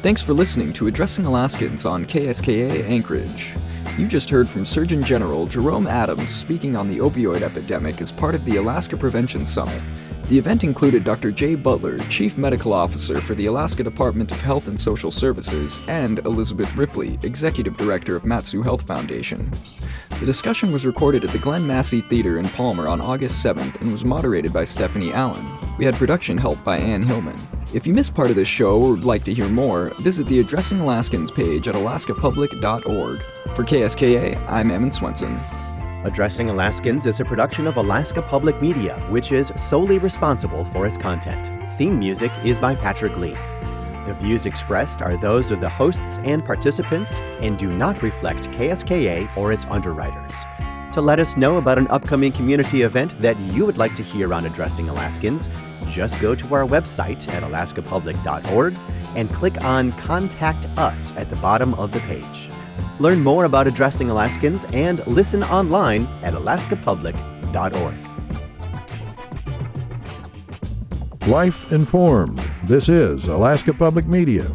Thanks for listening to Addressing Alaskans on KSKA Anchorage. You just heard from Surgeon General Jerome Adams speaking on the opioid epidemic as part of the Alaska Prevention Summit. The event included Dr. Jay Butler, Chief Medical Officer for the Alaska Department of Health and Social Services, and Elizabeth Ripley, Executive Director of Mat-Su Health Foundation. The discussion was recorded at the Glenn Massey Theater in Palmer on August 7th and was moderated by Stephanie Allen. We had production help by Anne Hillman. If you missed part of this show or would like to hear more, visit the Addressing Alaskans page at alaskapublic.org. For KSKA, I'm Evan Swenson. Addressing Alaskans is a production of Alaska Public Media, which is solely responsible for its content. Theme music is by Patrick Lee. The views expressed are those of the hosts and participants and do not reflect KSKA or its underwriters. To let us know about an upcoming community event that you would like to hear on Addressing Alaskans, just go to our website at alaskapublic.org and click on Contact Us at the bottom of the page. Learn more about Addressing Alaskans and listen online at alaskapublic.org. Life informed. This is Alaska Public Media.